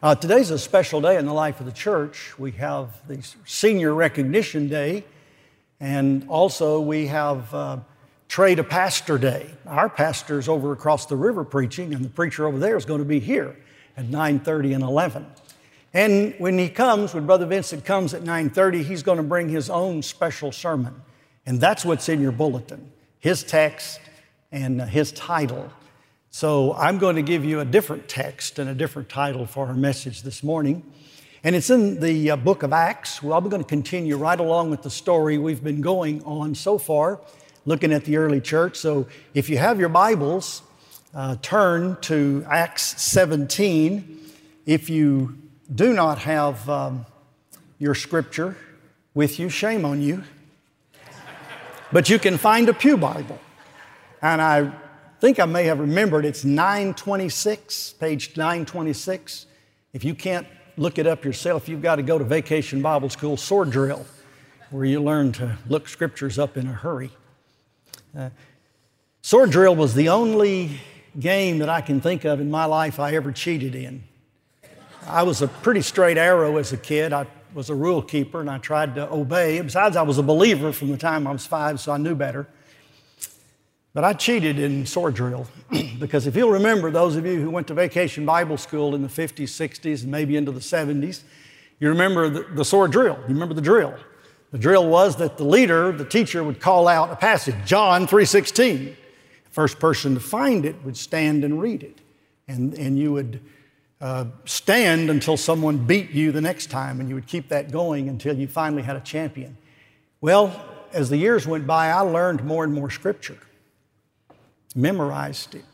Uh, today's a special day in the life of the church. We have the Senior Recognition Day, and also we have uh, Trade a Pastor Day. Our pastor's over across the river preaching, and the preacher over there is going to be here at 9:30 and 11. And when he comes, when Brother Vincent comes at 9:30, he's going to bring his own special sermon, and that's what's in your bulletin: his text and his title. So I'm going to give you a different text and a different title for our message this morning. And it's in the uh, book of Acts. Well, I'm going to continue right along with the story we've been going on so far, looking at the early church. So if you have your Bibles, uh, turn to Acts 17. If you do not have um, your scripture with you, shame on you. But you can find a Pew Bible. And I think I may have remembered it's 926, page 926. If you can't look it up yourself, you've got to go to Vacation Bible School Sword Drill, where you learn to look scriptures up in a hurry. Uh, sword Drill was the only game that I can think of in my life I ever cheated in. I was a pretty straight arrow as a kid. I was a rule keeper and I tried to obey. Besides, I was a believer from the time I was five, so I knew better. But I cheated in sword drill because if you'll remember, those of you who went to vacation Bible school in the 50s, 60s, and maybe into the 70s, you remember the, the sword drill. You remember the drill. The drill was that the leader, the teacher, would call out a passage, John 3.16. First person to find it would stand and read it. And, and you would uh, stand until someone beat you the next time, and you would keep that going until you finally had a champion. Well, as the years went by, I learned more and more scripture memorized it,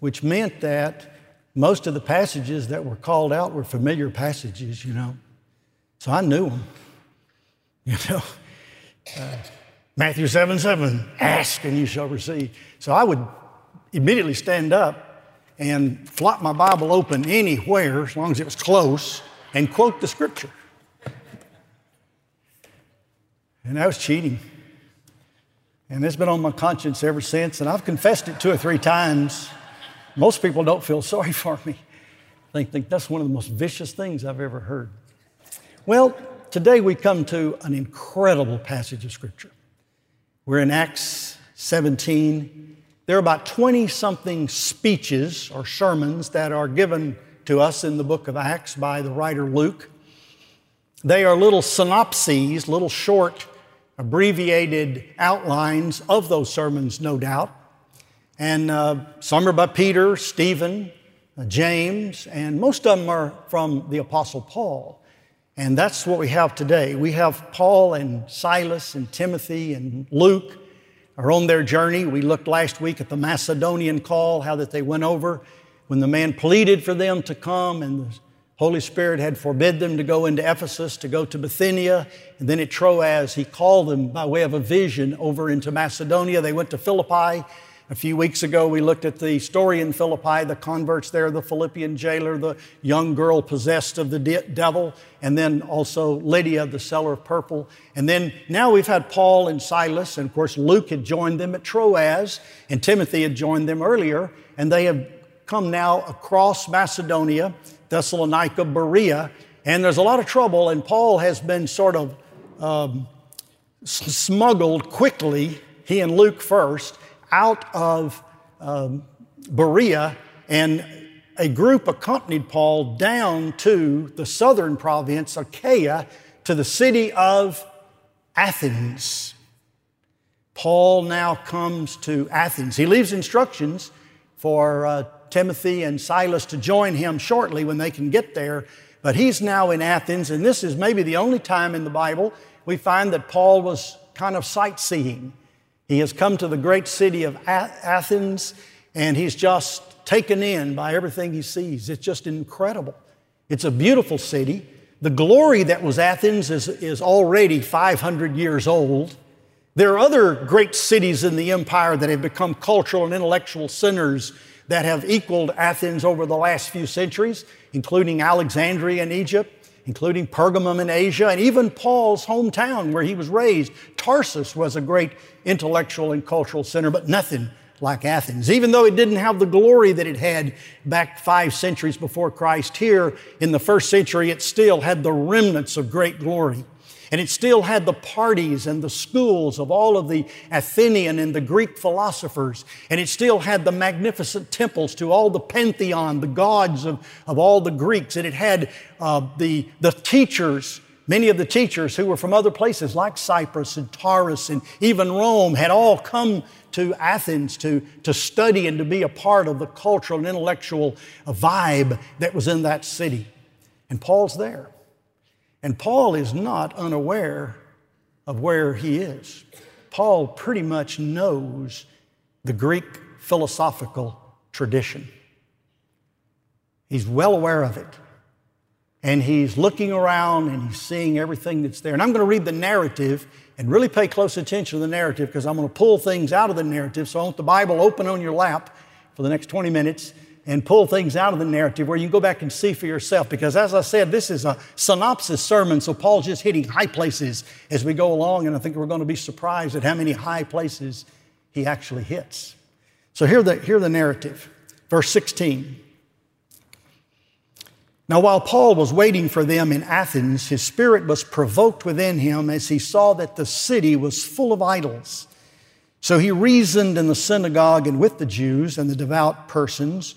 which meant that most of the passages that were called out were familiar passages, you know. So I knew them, you know. Uh, Matthew 7 7, ask and you shall receive. So I would immediately stand up and flop my Bible open anywhere, as long as it was close, and quote the scripture. And that was cheating. And it's been on my conscience ever since, and I've confessed it two or three times. Most people don't feel sorry for me. They think that's one of the most vicious things I've ever heard. Well, today we come to an incredible passage of Scripture. We're in Acts 17. There are about 20 something speeches or sermons that are given to us in the book of Acts by the writer Luke. They are little synopses, little short abbreviated outlines of those sermons, no doubt. And uh, some are by Peter, Stephen, uh, James, and most of them are from the Apostle Paul. And that's what we have today. We have Paul and Silas and Timothy and Luke are on their journey. We looked last week at the Macedonian call, how that they went over when the man pleaded for them to come and the Holy Spirit had forbid them to go into Ephesus, to go to Bithynia, and then at Troas, He called them by way of a vision over into Macedonia. They went to Philippi. A few weeks ago, we looked at the story in Philippi, the converts there, the Philippian jailer, the young girl possessed of the de- devil, and then also Lydia, the seller of purple. And then now we've had Paul and Silas, and of course, Luke had joined them at Troas, and Timothy had joined them earlier, and they have come now across Macedonia Thessalonica, Berea, and there's a lot of trouble, and Paul has been sort of um, smuggled quickly, he and Luke first, out of um, Berea, and a group accompanied Paul down to the southern province, Achaia, to the city of Athens. Paul now comes to Athens. He leaves instructions for uh, Timothy and Silas to join him shortly when they can get there. But he's now in Athens, and this is maybe the only time in the Bible we find that Paul was kind of sightseeing. He has come to the great city of Athens, and he's just taken in by everything he sees. It's just incredible. It's a beautiful city. The glory that was Athens is, is already 500 years old. There are other great cities in the empire that have become cultural and intellectual centers that have equaled Athens over the last few centuries, including Alexandria in Egypt, including Pergamum in Asia, and even Paul's hometown where he was raised. Tarsus was a great intellectual and cultural center, but nothing like Athens. Even though it didn't have the glory that it had back five centuries before Christ, here in the first century, it still had the remnants of great glory. And it still had the parties and the schools of all of the Athenian and the Greek philosophers. And it still had the magnificent temples to all the pantheon, the gods of, of all the Greeks. And it had uh, the, the teachers Many of the teachers who were from other places like Cyprus and Tarsus and even Rome had all come to Athens to, to study and to be a part of the cultural and intellectual vibe that was in that city. And Paul's there. And Paul is not unaware of where he is. Paul pretty much knows the Greek philosophical tradition. He's well aware of it and he's looking around and he's seeing everything that's there. And I'm going to read the narrative and really pay close attention to the narrative because I'm going to pull things out of the narrative. So I want the Bible open on your lap for the next 20 minutes and pull things out of the narrative where you can go back and see for yourself. Because as I said, this is a synopsis sermon, so Paul's just hitting high places as we go along, and I think we're going to be surprised at how many high places he actually hits. So here the, here the narrative. Verse 16. Now, while Paul was waiting for them in Athens, his spirit was provoked within him as he saw that the city was full of idols. So he reasoned in the synagogue and with the Jews and the devout persons,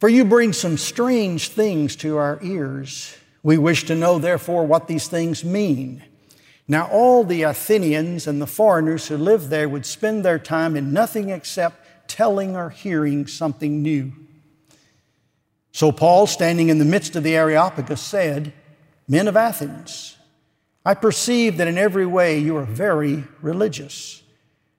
For you bring some strange things to our ears. We wish to know, therefore, what these things mean. Now, all the Athenians and the foreigners who lived there would spend their time in nothing except telling or hearing something new. So Paul, standing in the midst of the Areopagus, said, Men of Athens, I perceive that in every way you are very religious.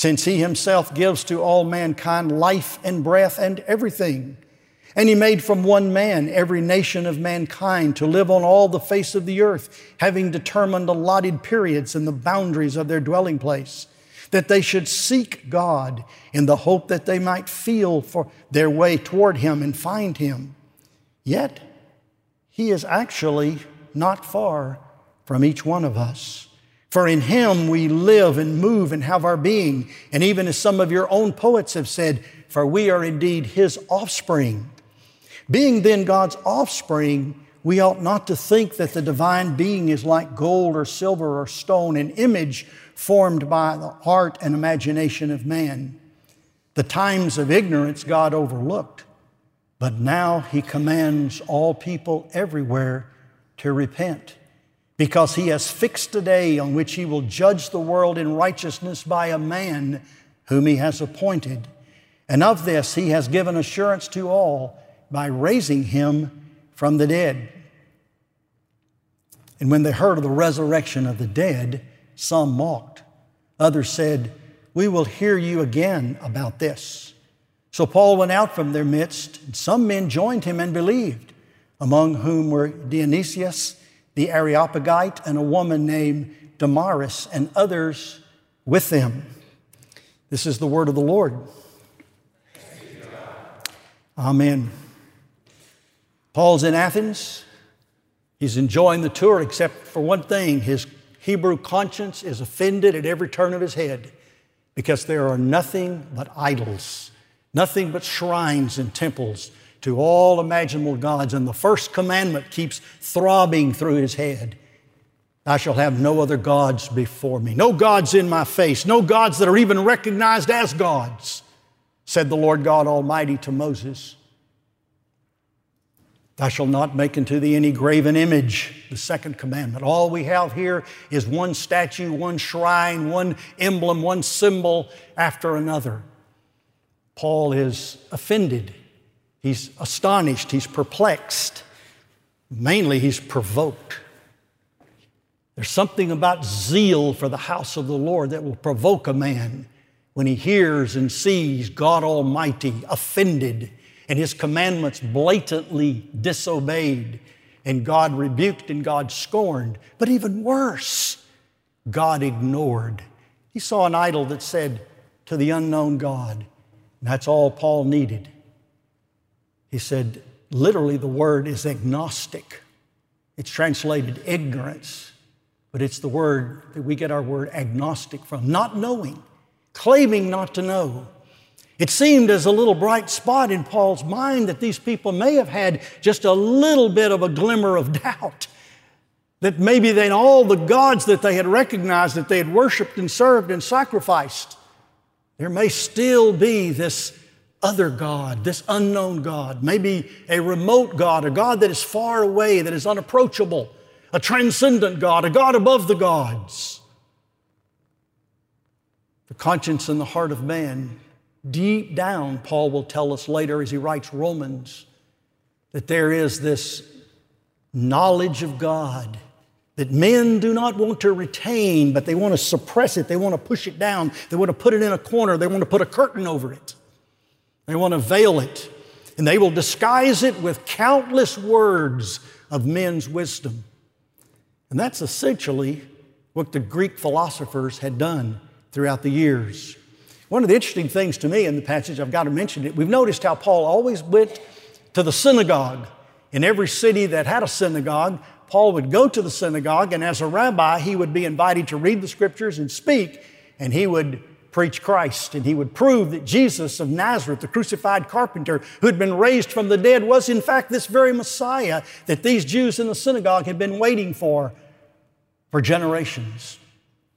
since he himself gives to all mankind life and breath and everything. And he made from one man every nation of mankind to live on all the face of the earth, having determined allotted periods and the boundaries of their dwelling place, that they should seek God in the hope that they might feel for their way toward him and find him. Yet, He is actually not far from each one of us. For in Him we live and move and have our being. And even as some of your own poets have said, for we are indeed His offspring. Being then God's offspring, we ought not to think that the divine being is like gold or silver or stone, an image formed by the heart and imagination of man. The times of ignorance God overlooked but now he commands all people everywhere to repent because he has fixed a day on which he will judge the world in righteousness by a man whom he has appointed. And of this he has given assurance to all by raising him from the dead. And when they heard of the resurrection of the dead, some mocked. Others said, We will hear you again about this. So Paul went out from their midst, and some men joined him and believed, among whom were Dionysius the Areopagite and a woman named Damaris, and others with them. This is the word of the Lord. Amen. Paul's in Athens. He's enjoying the tour, except for one thing his Hebrew conscience is offended at every turn of his head because there are nothing but idols nothing but shrines and temples to all imaginable gods. And the first commandment keeps throbbing through his head. I shall have no other gods before me, no gods in my face, no gods that are even recognized as gods, said the Lord God Almighty to Moses. Thou shalt not make unto thee any graven image, the second commandment. All we have here is one statue, one shrine, one emblem, one symbol after another. Paul is offended. He's astonished. He's perplexed. Mainly, he's provoked. There's something about zeal for the house of the Lord that will provoke a man when he hears and sees God Almighty offended and his commandments blatantly disobeyed, and God rebuked and God scorned. But even worse, God ignored. He saw an idol that said to the unknown God, that's all Paul needed. He said, literally, the word is agnostic. It's translated ignorance, but it's the word that we get our word agnostic from, not knowing, claiming not to know. It seemed as a little bright spot in Paul's mind that these people may have had just a little bit of a glimmer of doubt. That maybe then all the gods that they had recognized, that they had worshiped and served and sacrificed, there may still be this other God, this unknown God, maybe a remote God, a God that is far away, that is unapproachable, a transcendent God, a God above the gods. The conscience and the heart of man Deep down, Paul will tell us later as he writes Romans, that there is this knowledge of God that men do not want to retain, but they want to suppress it. They want to push it down. They want to put it in a corner. They want to put a curtain over it. They want to veil it. And they will disguise it with countless words of men's wisdom. And that's essentially what the Greek philosophers had done throughout the years. One of the interesting things to me in the passage, I've got to mention it, we've noticed how Paul always went to the synagogue. In every city that had a synagogue, Paul would go to the synagogue, and as a rabbi, he would be invited to read the scriptures and speak, and he would preach Christ, and he would prove that Jesus of Nazareth, the crucified carpenter who had been raised from the dead, was in fact this very Messiah that these Jews in the synagogue had been waiting for for generations.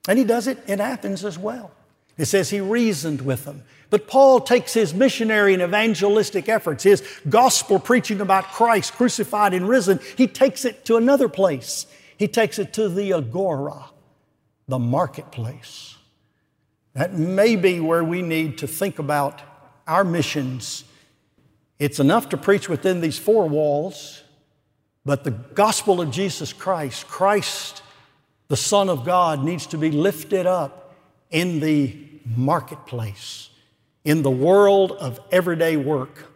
And he does it in Athens as well. It says he reasoned with them. But Paul takes his missionary and evangelistic efforts, his gospel preaching about Christ crucified and risen, he takes it to another place. He takes it to the agora, the marketplace. That may be where we need to think about our missions. It's enough to preach within these four walls, but the gospel of Jesus Christ, Christ, the Son of God, needs to be lifted up in the marketplace, in the world of everyday work.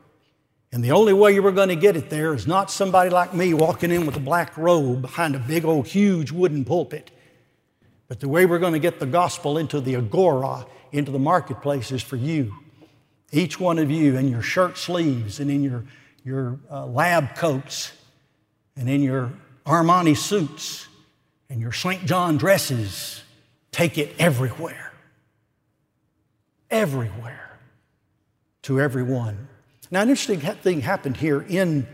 And the only way you were going to get it there is not somebody like me walking in with a black robe behind a big old huge wooden pulpit. But the way we're going to get the gospel into the agora, into the marketplace, is for you. Each one of you in your shirt sleeves and in your, your uh, lab coats and in your Armani suits and your St. John dresses, take it everywhere everywhere to everyone. Now, an interesting thing happened here in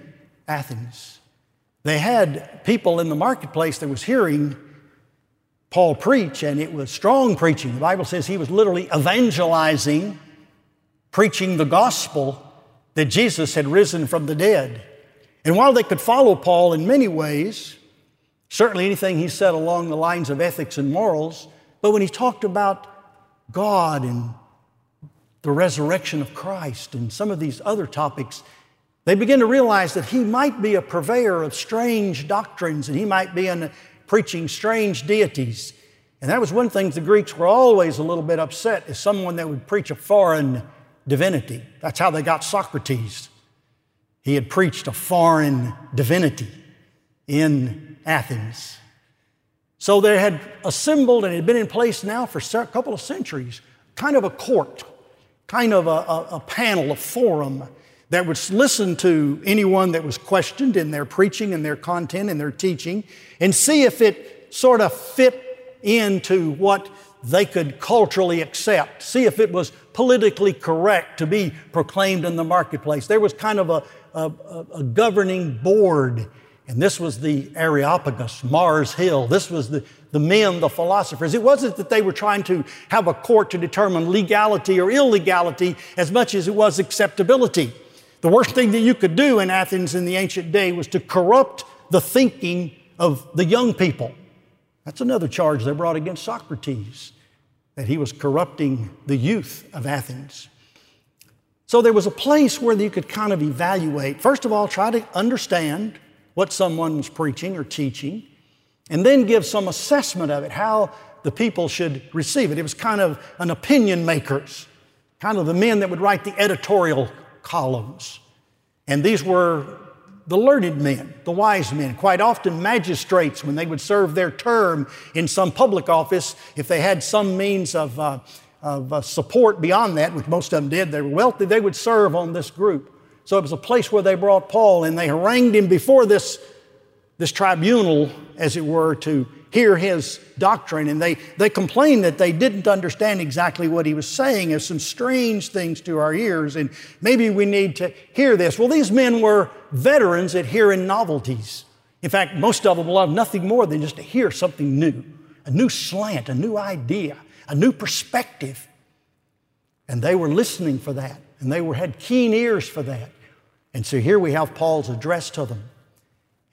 Athens. They had people in the marketplace that was hearing Paul preach, and it was strong preaching. The Bible says he was literally evangelizing, preaching the gospel that Jesus had risen from the dead. And while they could follow Paul in many ways, certainly anything he said along the lines of ethics and morals, but when he talked about God and the resurrection of Christ and some of these other topics, they begin to realize that he might be a purveyor of strange doctrines and he might be in preaching strange deities. And that was one thing the Greeks were always a little bit upset is someone that would preach a foreign divinity. That's how they got Socrates. He had preached a foreign divinity in Athens. So they had assembled and had been in place now for a couple of centuries, kind of a court kind of a, a, a panel, a forum that would listen to anyone that was questioned in their preaching and their content and their teaching and see if it sort of fit into what they could culturally accept, see if it was politically correct to be proclaimed in the marketplace. There was kind of a, a, a governing board, and this was the Areopagus, Mars Hill. This was the, the men, the philosophers. It wasn't that they were trying to have a court to determine legality or illegality as much as it was acceptability. The worst thing that you could do in Athens in the ancient day was to corrupt the thinking of the young people. That's another charge they brought against Socrates, that he was corrupting the youth of Athens. So there was a place where you could kind of evaluate. First of all, try to understand what someone was preaching or teaching, and then give some assessment of it, how the people should receive it. It was kind of an opinion makers, kind of the men that would write the editorial columns. And these were the learned men, the wise men, quite often magistrates when they would serve their term in some public office, if they had some means of, uh, of uh, support beyond that, which most of them did, they were wealthy, they would serve on this group. So it was a place where they brought Paul and they harangued him before this, this tribunal, as it were, to hear his doctrine. And they, they complained that they didn't understand exactly what he was saying. as some strange things to our ears, and maybe we need to hear this. Well, these men were veterans at hearing novelties. In fact, most of them love nothing more than just to hear something new, a new slant, a new idea, a new perspective. And they were listening for that, and they were, had keen ears for that. And so here we have Paul's address to them.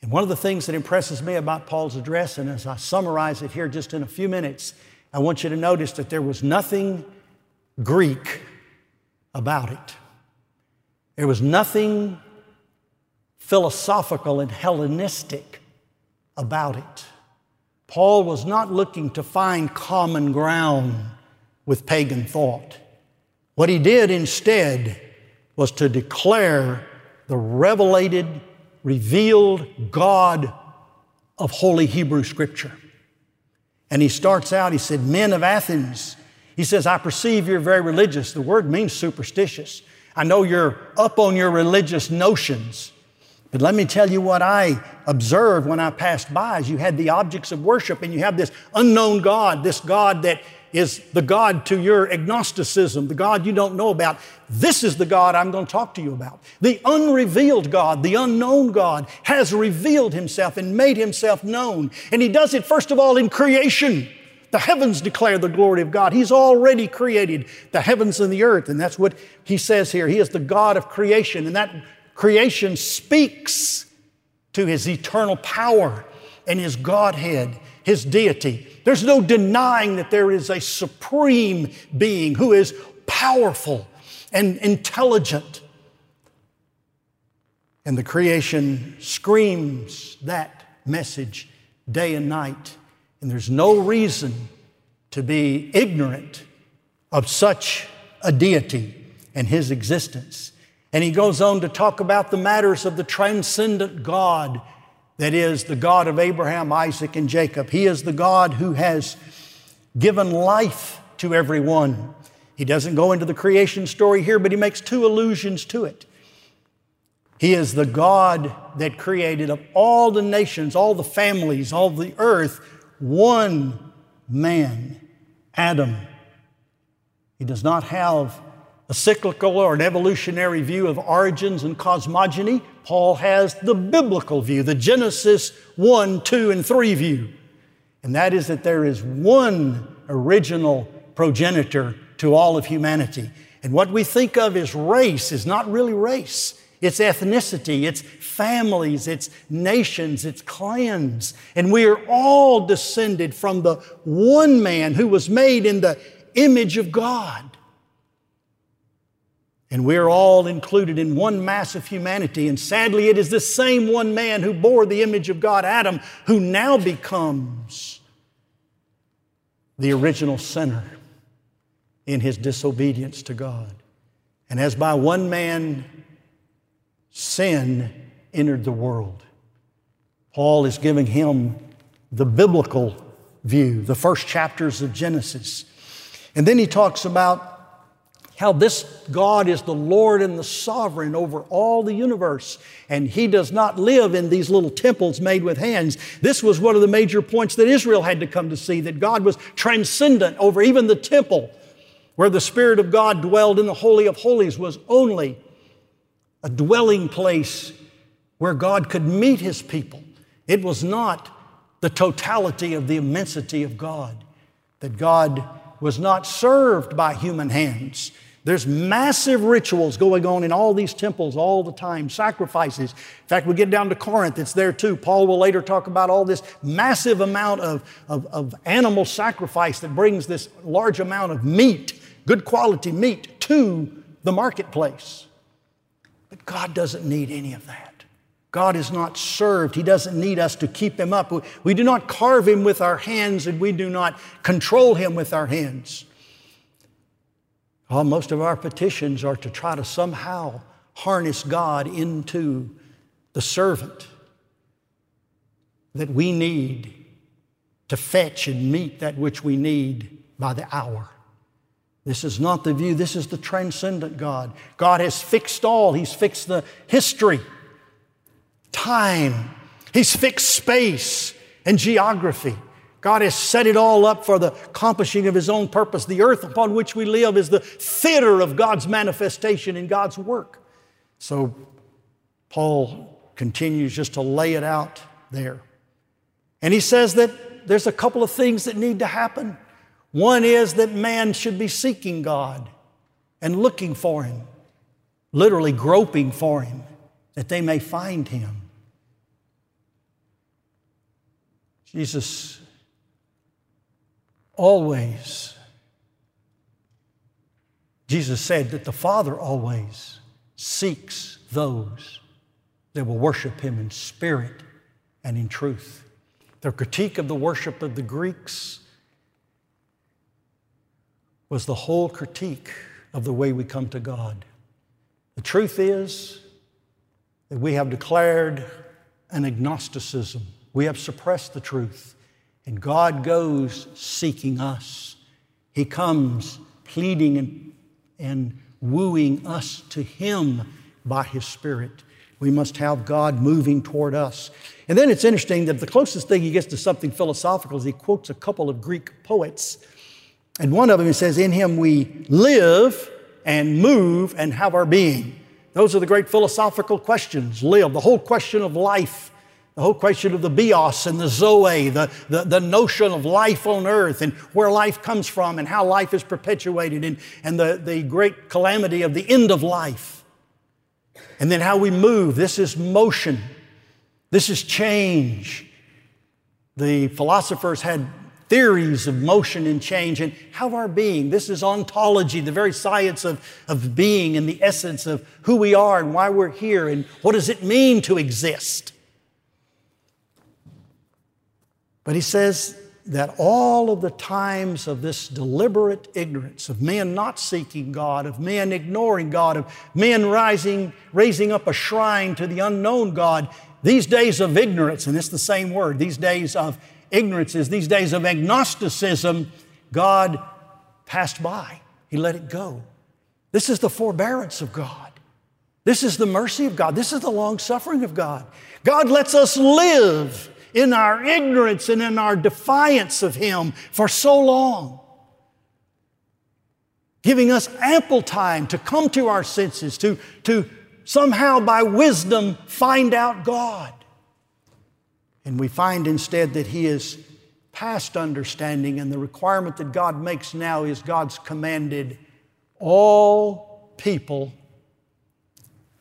And one of the things that impresses me about Paul's address, and as I summarize it here just in a few minutes, I want you to notice that there was nothing Greek about it. There was nothing philosophical and Hellenistic about it. Paul was not looking to find common ground with pagan thought. What he did instead was to declare the revelated revealed God of Holy Hebrew Scripture. And he starts out, he said, Men of Athens, he says, I perceive you're very religious. The word means superstitious. I know you're up on your religious notions. But let me tell you what I observed when I passed by is you had the objects of worship and you have this unknown God, this God that is the God to your agnosticism, the God you don't know about. This is the God I'm going to talk to you about. The unrevealed God, the unknown God, has revealed himself and made himself known. And he does it, first of all, in creation. The heavens declare the glory of God. He's already created the heavens and the earth. And that's what he says here. He is the God of creation. And that creation speaks to his eternal power and his Godhead, his deity. There's no denying that there is a supreme being who is powerful and intelligent. And the creation screams that message day and night. And there's no reason to be ignorant of such a deity and his existence. And he goes on to talk about the matters of the transcendent God that is the God of Abraham, Isaac, and Jacob. He is the God who has given life to everyone. He doesn't go into the creation story here, but he makes two allusions to it. He is the God that created of all the nations, all the families, all the earth, one man, Adam. He does not have a cyclical or an evolutionary view of origins and cosmogony. Paul has the biblical view, the Genesis 1, 2, and 3 view. And that is that there is one original progenitor to all of humanity. And what we think of as race is not really race. It's ethnicity, it's families, it's nations, it's clans. And we are all descended from the one man who was made in the image of God. And we're all included in one mass of humanity. And sadly, it is the same one man who bore the image of God, Adam, who now becomes the original sinner in his disobedience to God. And as by one man sin entered the world, Paul is giving him the biblical view, the first chapters of Genesis. And then he talks about how this God is the Lord and the sovereign over all the universe, and He does not live in these little temples made with hands. This was one of the major points that Israel had to come to see that God was transcendent over even the temple, where the Spirit of God dwelled in the Holy of Holies, was only a dwelling place where God could meet His people. It was not the totality of the immensity of God, that God was not served by human hands There's massive rituals going on in all these temples all the time, sacrifices. In fact, we get down to Corinth, it's there too. Paul will later talk about all this massive amount of, of, of animal sacrifice that brings this large amount of meat, good quality meat, to the marketplace. But God doesn't need any of that. God is not served. He doesn't need us to keep Him up. We do not carve Him with our hands and we do not control Him with our hands. Well, most of our petitions are to try to somehow harness God into the servant that we need to fetch and meet that which we need by the hour. This is not the view, this is the transcendent God. God has fixed all, He's fixed the history, time, He's fixed space and geography. God has set it all up for the accomplishing of His own purpose. The earth upon which we live is the theater of God's manifestation in God's work. So Paul continues just to lay it out there. And he says that there's a couple of things that need to happen. One is that man should be seeking God and looking for Him, literally groping for Him, that they may find Him. Jesus always, Jesus said that the Father always seeks those that will worship Him in spirit and in truth. Their critique of the worship of the Greeks was the whole critique of the way we come to God. The truth is that we have declared an agnosticism. We have suppressed the truth. And God goes seeking us. He comes pleading and, and wooing us to Him by His Spirit. We must have God moving toward us. And then it's interesting that the closest thing he gets to something philosophical is he quotes a couple of Greek poets. And one of them he says, In Him we live and move and have our being. Those are the great philosophical questions. Live, the whole question of life the whole question of the bios and the zoe, the, the, the, notion of life on earth and where life comes from and how life is perpetuated and, and the, the great calamity of the end of life. And then how we move. This is motion. This is change. The philosophers had theories of motion and change and how our being. This is ontology, the very science of, of being and the essence of who we are and why we're here and what does it mean to exist. But he says that all of the times of this deliberate ignorance, of men not seeking God, of men ignoring God, of men rising, raising up a shrine to the unknown God, these days of ignorance, and it's the same word, these days of ignorance is these days of agnosticism, God passed by. He let it go. This is the forbearance of God. This is the mercy of God. This is the long suffering of God. God lets us live in our ignorance and in our defiance of Him for so long, giving us ample time to come to our senses, to, to somehow by wisdom find out God. And we find instead that He is past understanding, and the requirement that God makes now is God's commanded all people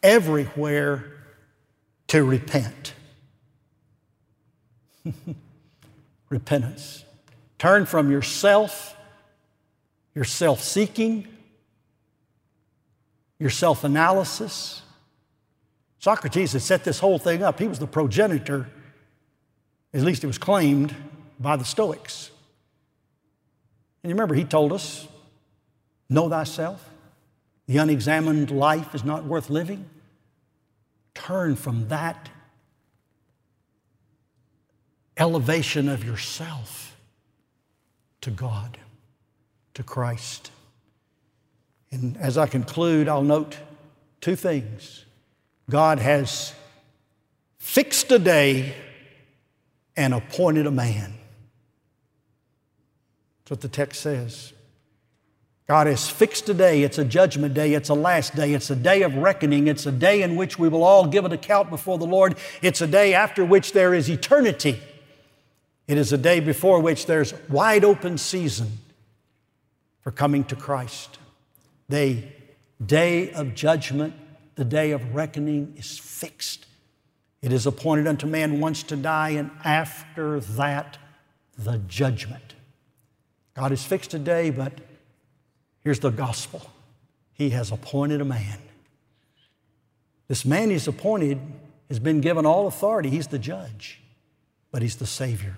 everywhere to repent. Repentance. Turn from yourself, your self seeking, your self analysis. Socrates had set this whole thing up. He was the progenitor, at least it was claimed, by the Stoics. And you remember, he told us know thyself. The unexamined life is not worth living. Turn from that elevation of yourself to God, to Christ. And as I conclude, I'll note two things. God has fixed a day and appointed a man. That's what the text says. God has fixed a day. It's a judgment day. It's a last day. It's a day of reckoning. It's a day in which we will all give an account before the Lord. It's a day after which there is eternity. It is a day before which there's wide open season for coming to Christ. The day of judgment, the day of reckoning is fixed. It is appointed unto man once to die, and after that, the judgment. God has fixed a day, but here's the gospel He has appointed a man. This man He's appointed has been given all authority. He's the judge, but He's the Savior.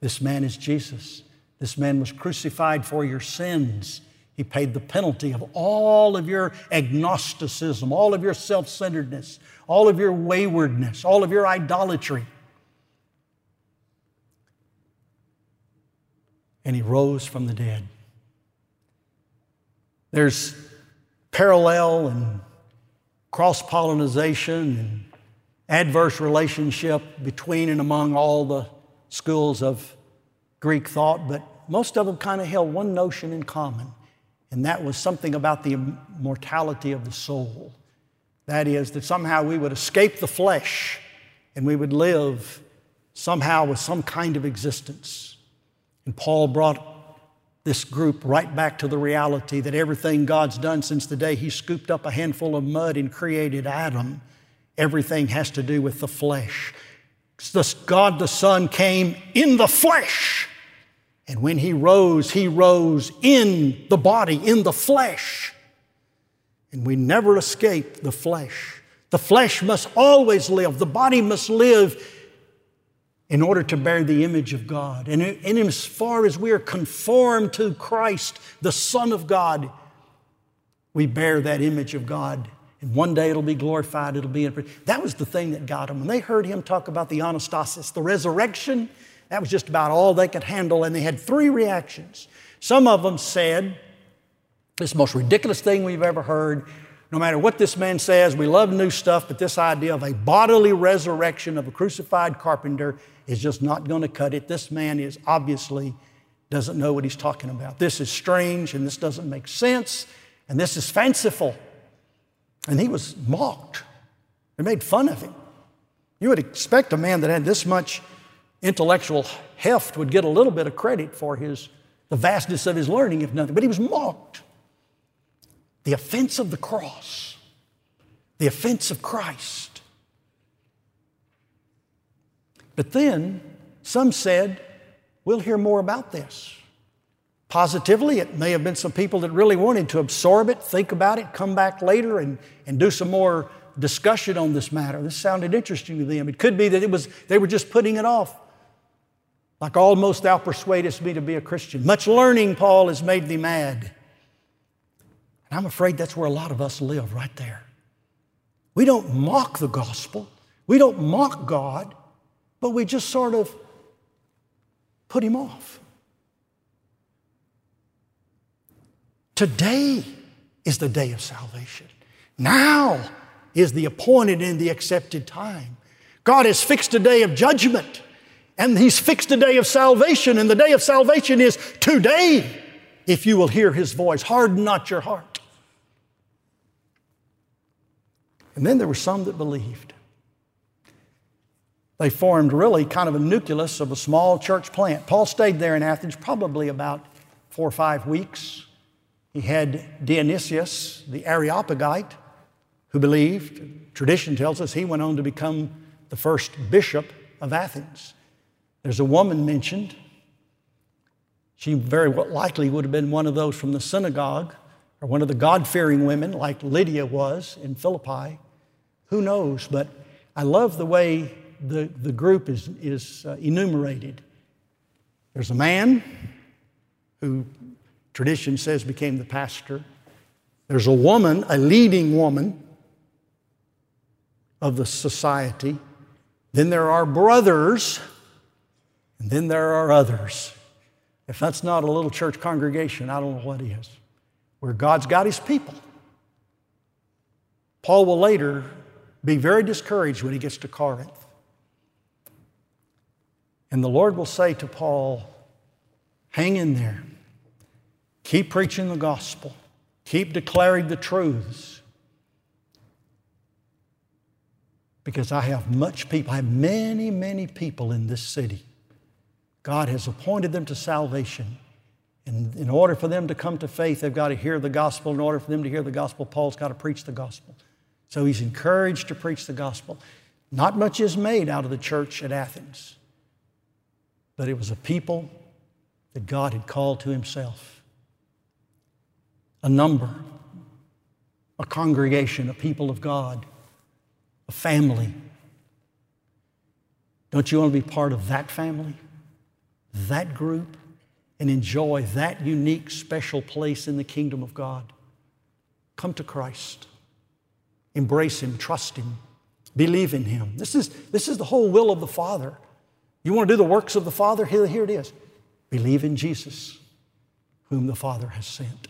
This man is Jesus. This man was crucified for your sins. He paid the penalty of all of your agnosticism, all of your self centeredness, all of your waywardness, all of your idolatry. And he rose from the dead. There's parallel and cross pollination and adverse relationship between and among all the schools of Greek thought, but most of them kind of held one notion in common, and that was something about the immortality of the soul. That is, that somehow we would escape the flesh and we would live somehow with some kind of existence. And Paul brought this group right back to the reality that everything God's done since the day He scooped up a handful of mud and created Adam, everything has to do with the flesh. God the Son came in the flesh. And when He rose, He rose in the body, in the flesh. And we never escape the flesh. The flesh must always live, the body must live in order to bear the image of God. And, in as far as we are conformed to Christ, the Son of God, we bear that image of God. And one day it'll be glorified, it'll be in. That was the thing that got them. When they heard him talk about the anastasis, the resurrection, that was just about all they could handle. And they had three reactions. Some of them said, this most ridiculous thing we've ever heard. No matter what this man says, we love new stuff, but this idea of a bodily resurrection of a crucified carpenter is just not going to cut it. This man is obviously doesn't know what he's talking about. This is strange and this doesn't make sense and this is fanciful. And he was mocked. They made fun of him. You would expect a man that had this much intellectual heft would get a little bit of credit for his the vastness of his learning, if nothing, but he was mocked. The offense of the cross, the offense of Christ. But then some said, We'll hear more about this. Positively, it may have been some people that really wanted to absorb it, think about it, come back later and, and do some more discussion on this matter. This sounded interesting to them. It could be that it was they were just putting it off. Like almost thou persuadest me to be a Christian. Much learning, Paul, has made thee mad. And I'm afraid that's where a lot of us live, right there. We don't mock the gospel, we don't mock God, but we just sort of put him off. Today is the day of salvation. Now is the appointed and the accepted time. God has fixed a day of judgment, and He's fixed a day of salvation, and the day of salvation is today if you will hear His voice. Harden not your heart. And then there were some that believed. They formed really kind of a nucleus of a small church plant. Paul stayed there in Athens probably about four or five weeks. He had Dionysius, the Areopagite, who believed. Tradition tells us he went on to become the first bishop of Athens. There's a woman mentioned. She very likely would have been one of those from the synagogue or one of the God fearing women, like Lydia was in Philippi. Who knows? But I love the way the, the group is, is uh, enumerated. There's a man who tradition says became the pastor. There's a woman, a leading woman of the society. Then there are brothers, and then there are others. If that's not a little church congregation, I don't know what is. Where God's got his people. Paul will later be very discouraged when he gets to Corinth. And the Lord will say to Paul, Hang in there. Keep preaching the gospel. Keep declaring the truths. Because I have much people, I have many, many people in this city. God has appointed them to salvation. And in order for them to come to faith, they've got to hear the gospel. In order for them to hear the gospel, Paul's got to preach the gospel. So he's encouraged to preach the gospel. Not much is made out of the church at Athens, but it was a people that God had called to himself. A number, a congregation, a people of God, a family. Don't you want to be part of that family, that group? and enjoy that unique, special place in the kingdom of God. Come to Christ. Embrace Him, trust Him, believe in Him. This is, this is the whole will of the Father. You want to do the works of the Father? Here, here it is. Believe in Jesus, whom the Father has sent.